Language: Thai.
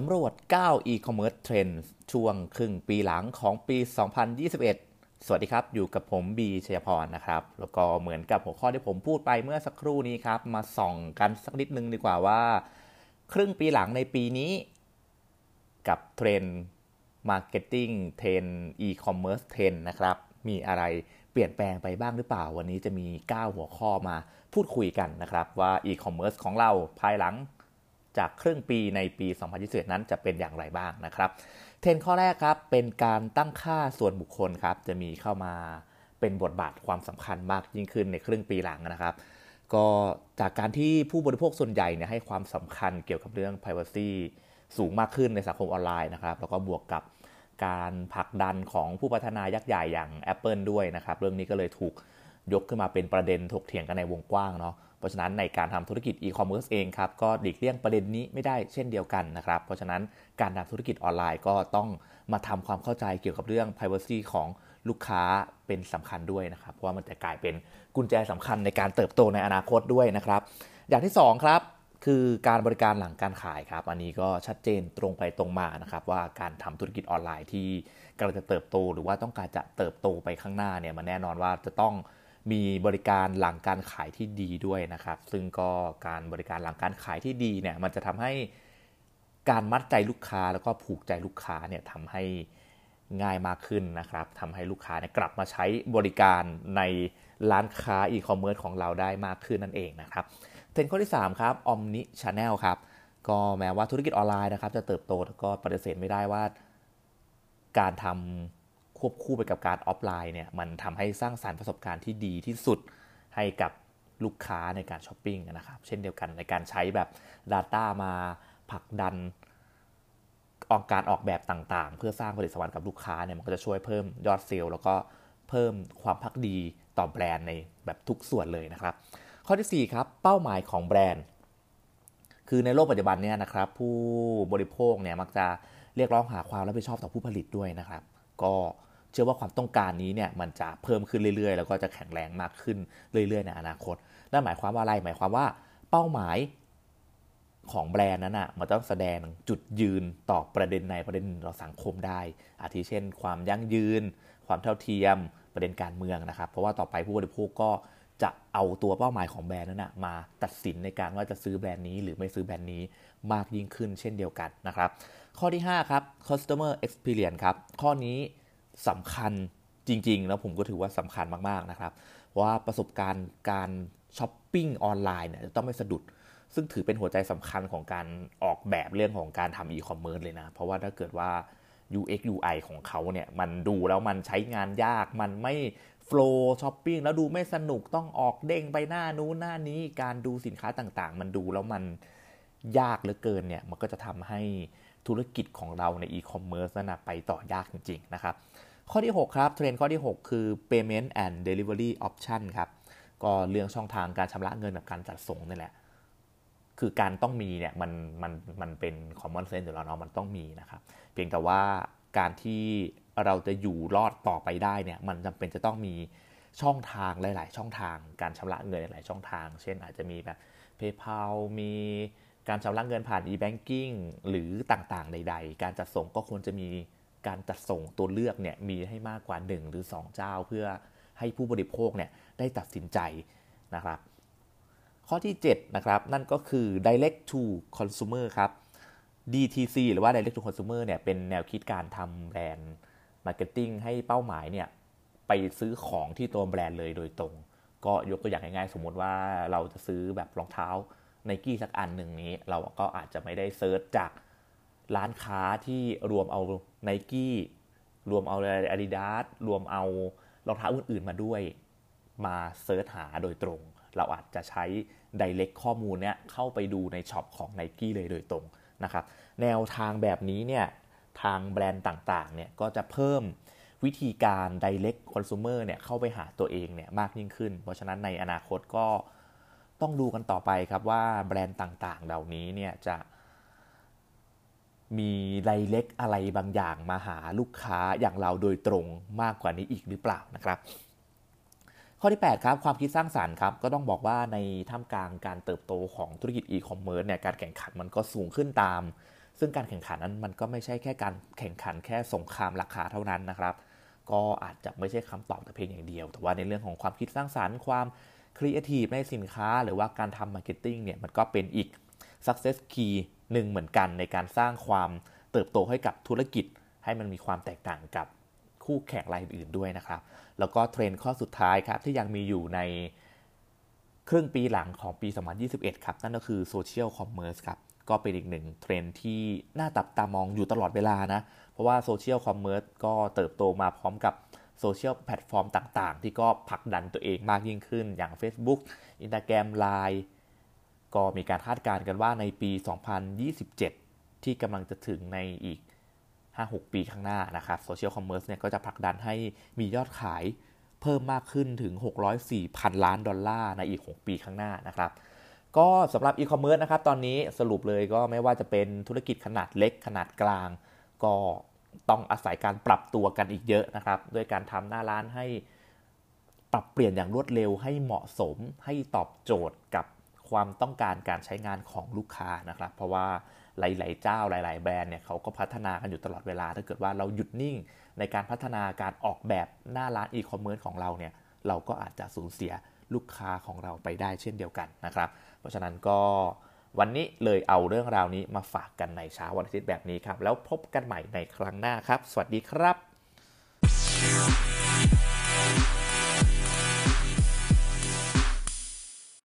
สำรวจ 9 e-commerce trend ช่วงครึ่งปีหลังของปี 2021 สวัสดีครับ อยู่กับผมบีชยพรนะครับ แล้วก็เหมือนกับหัวข้อที่ผมพูดไปเมื่อสักครู่นี้ครับ มาส่องกันสักนิดนึงดีกว่าว่า ครึ่งปีหลังในปีนี้ กับเทรนด์ marketing trend e-commerce trend นะครับ มีอะไรเปลี่ยนแปลงไปบ้างหรือเปล่า วันนี้จะมี 9 หัวข้อมาพูดคุยกันนะครับว่าอีคอมเมิร์ซของเราภายหลัง จากครึ่งปีในปี 2021 นั้นจะเป็นอย่างไรบ้างนะครับ เทรนข้อแรกครับเป็นการตั้งค่าส่วนบุคคลครับจะมีเข้ามาเป็นบทบาทความสำคัญมากยิ่งขึ้นในครึ่งปีหลังนะครับ ก็จากการที่ผู้บริโภคส่วนใหญ่เนี่ยให้ความสำคัญเกี่ยวกับเรื่อง Privacy สูงมากขึ้นในสังคมออนไลน์นะครับ แล้วก็บวกกับการผลักดันของผู้พัฒนายักษ์ใหญ่อย่าง Apple ด้วยนะครับ เรื่องนี้ก็เลยถูกยกขึ้นมาเป็นประเด็นถกเถียงกันในวงกว้างเนาะเพราะฉะนั้นในการทำธุรกิจอีคอมเมิร์ซเองครับก็หลีกเลี่ยงประเด็นนี้ไม่ได้เช่นเดียวกันนะครับ เพราะฉะนั้นการทำธุรกิจออนไลน์ก็ต้องมาทำความเข้าใจเกี่ยวกับเรื่อง Privacy ของลูกค้าเป็นสำคัญด้วยนะครับ เพราะว่ามันจะกลายเป็นกุญแจสำคัญในการเติบโตในอนาคตด้วยนะครับ อย่างที่ 2 ครับคือการบริการหลังการขายครับ อันนี้ก็ชัดเจนตรงไปตรงมานะครับ ว่าการทำธุรกิจออนไลน์ที่กำลังจะเติบโต หรือว่าต้องการจะเติบโตไปข้างหน้าเนี่ยมันแน่นอนว่าจะต้อง มีบริการหลังการขายที่ดีด้วยนะครับ ซึ่งก็การบริการหลังการขายที่ดีเนี่ยมันจะทำให้การมัดใจลูกค้าแล้วก็ผูกใจลูกค้าเนี่ยทำให้ง่ายมากขึ้นนะครับทำให้ลูกค้าเนี่ยกลับมาใช้บริการในร้านค้าอีคอมเมิร์ซของเราได้มากขึ้นนั่นเองนะครับเทรนด์ข้อที่ 3 ครับ Omni Channel ครับ ก็แม้ว่าธุรกิจออนไลน์นะครับจะเติบโตก็ปฏิเสธไม่ได้ว่า การทำ ควบคู่ไปกับการออฟไลน์เนี่ยมันทำให้สร้างสรรค์ประสบการณ์ที่ดีที่สุดให้กับลูกค้าในการช้อปปิ้งนะครับ เช่นเดียวกันในการใช้แบบ Data มาผลักดันออกการออกแบบต่างๆ เพื่อสร้างผลิตภัณฑ์กับลูกค้าเนี่ยมันก็จะช่วยเพิ่มยอดเซลล์แล้วก็เพิ่มความภักดีต่อแบรนด์ในแบบทุกส่วนเลยนะครับ ข้อที่ 4 ครับ เป้าหมายของแบรนด์ คือในโลกปัจจุบันเนี่ยนะครับ ผู้บริโภคเนี่ยมักจะเรียกร้องหาความรับผิดชอบต่อผู้ผลิตด้วยนะครับ ก็ เชื่อว่าความต้องการนี้เนี่ยมันจะเพิ่มขึ้นเรื่อยๆ แล้วก็จะแข็งแรงมากขึ้นเรื่อยๆในอนาคตนั่นหมายความว่าอะไรหมายความว่าเป้าหมายของแบรนด์นั้นอะมันต้องแสดงจุดยืนต่อประเด็นในประเด็นต่อสังคมได้ อาทิเช่น ความยั่งยืน ความเท่าเทียมประเด็นการเมืองนะครับ เพราะว่าต่อไปผู้บริโภคก็จะเอาตัวเป้าหมายของแบรนด์นั้นนะมาตัดสินในการว่าจะซื้อแบรนด์นี้หรือไม่ซื้อแบรนด์นี้มากยิ่งขึ้นเช่นเดียวกันนะครับ ข้อที่ 5 ครับ customer experience ครับ ข้อนี้ สำคัญจริง ๆ แล้วผมก็ถือว่าสำคัญมาก ๆ นะครับ ว่าประสบการณ์การช้อปปิ้งออนไลน์เนี่ยจะต้องไม่สะดุด ซึ่งถือเป็นหัวใจสำคัญของการออกแบบเรื่องของการทำอีคอมเมิร์ซเลยนะ เพราะว่าถ้าเกิดว่า UX UI ของเขาเนี่ยมันดูแล้วมันใช้งานยาก มันไม่ flow ช้อปปิ้งแล้วดูไม่สนุกต้องออกเด้งไปหน้านู้นหน้านี้การดูสินค้าต่างๆ มันดูแล้วมันยากเหลือเกินเนี่ยมันก็จะทำให้ ธุรกิจของเราในอีคอมเมิร์ซนั่นนะไปต่อยากจริงๆนะครับข้อที่ 6 ครับเทรนด์ข้อที่ 6 คือ payment and delivery option ครับก็เรื่องช่องทางการชำระเงินกับการจัดส่งนี่แหละ คือการต้องมีเนี่ยมันมันมันเป็น common sense อยู่แล้วเนาะมันต้องมีนะครับ เพียงแต่ว่าการที่เราจะอยู่รอดต่อไปได้เนี่ยมันจำเป็นจะต้องมีช่องทางหลาย ๆ ช่องทางการชำระเงินหลายช่องทาง เช่นอาจจะมีแบบ PayPal มี การชำระเงินผ่าน e-banking หรือต่างๆ ใด ๆ การจัดส่งก็ควรจะมีการจัดส่งตัวเลือกเนี่ยมีให้มากกว่า 1 หรือ 2 เจ้า เพื่อให้ผู้บริโภคเนี่ยได้ตัดสินใจนะครับ ข้อที่ 7 นะครับ นั่นก็คือ direct to consumer ครับ DTC หรือว่า direct to consumer เนี่ยเป็นแนวคิดการทำ brand marketing ให้เป้าหมายเนี่ยไปซื้อของที่ตัวแบรนด์เลยโดยตรง ก็ยกตัวอย่างง่ายๆ สมมติว่าเราจะซื้อแบบรองเท้า ไนกี้สักอันหนึ่งนี้ เราก็อาจจะไม่ได้ search จากร้านค้าที่รวมเอาไนกี้รวมเอาอาดิดาสรวมเอารองเท้าอื่นๆมาด้วย มา search หาโดยตรง เราอาจจะใช้ Direct ข้อมูลเนี้ยเข้าไปดูในช็อปของ n i กี้เลยโดยตรงนะครับ แนวทางแบบนี้เนี่ยทางแบรนด์ต่างๆเนี่ยก็จะเพิ่มวิธีการ direct consumer เนี่ยเข้าไปหาตัวเองเนี่ยมากยิ่งขึ้น เพราะฉะนั้นในอนาคตก็ ต้องดูกันต่อไปครับว่าแบรนด์ต่างๆ เหล่านี้เนี่ยจะมี direct อะไรบางอย่างมาหาลูกค้าอย่างเราโดยตรงมากกว่านี้อีกหรือเปล่านะครับ ข้อที่ 8 ครับ ความคิดสร้างสรรค์ครับ ก็ต้องบอกว่าในท่ามกลางการเติบโตของธุรกิจอีคอมเมิร์ซเนี่ยการแข่งขันมันก็สูงขึ้นตาม ซึ่งการแข่งขันนั้นมันก็ไม่ใช่แค่การแข่งขันแค่สงครามราคาเท่านั้นนะครับ ก็อาจจะไม่ใช่คำตอบแต่เพียงอย่างเดียว แต่ว่าในเรื่องของความคิดสร้างสรรค์ความ ครีเอทีฟในสินค้าหรือว่าการทำ marketing เนี่ยมันก็เป็นอีก success key หนึ่งเหมือนกันในการสร้างความเติบโตให้กับธุรกิจ ให้มันมีความแตกต่างกับคู่แข่งรายอื่นด้วยนะครับ แล้วก็เทรนด์ข้อสุดท้ายครับที่ยังมีอยู่ในครึ่งปีหลังของปี 2021 ครับ นั่นก็คือ social commerce ครับ ก็เป็นอีกหนึ่งเทรนด์ที่น่าจับตามองอยู่ตลอดเวลานะ เพราะว่า social commerce ก็เติบโตมาพร้อมกับ social platform ต่างๆ ที่ก็ผลักดันตัวเองมากยิ่งขึ้น อย่าง Facebook Instagram Line ก็มีการคาดการณ์กันว่าในปี 2027 ที่กำลังจะถึงในอีก 5-6 ปีข้างหน้านะครับ social commerce เนี่ยก็จะผลักดันให้มียอดขายเพิ่มมากขึ้นถึง 604พันล้านดอลลาร์ในอีก 6 ปีข้างหน้านะครับก็สำหรับอีคอมเมิร์ซนะครับตอนนี้สรุปเลยก็ไม่ว่าจะเป็นธุรกิจขนาดเล็กขนาดกลาง ก็ ต้องอาศัยการปรับตัวกันอีกเยอะนะครับด้วยการทำหน้าร้านให้ปรับเปลี่ยนอย่างรวดเร็วให้เหมาะสมให้ตอบโจทย์กับความต้องการการใช้งานของลูกค้านะครับ เพราะว่าหลาย ๆ เจ้าหลาย ๆ แบรนด์เนี่ยเขาก็พัฒนากันอยู่ตลอดเวลา ถ้าเกิดว่าเราหยุดนิ่งในการพัฒนาการออกแบบหน้าร้านอีคอมเมิร์ซของเราเนี่ยเราก็อาจจะสูญเสียลูกค้าของเราไปได้เช่นเดียวกันนะครับ เพราะฉะนั้นก็ วันนี้เลยเอาเรื่องราวนี้มาฝากกันในเช้าวันอาทิตย์แบบนี้ครับ แล้วพบกันใหม่ในครั้งหน้าครับ สวัสดีครับ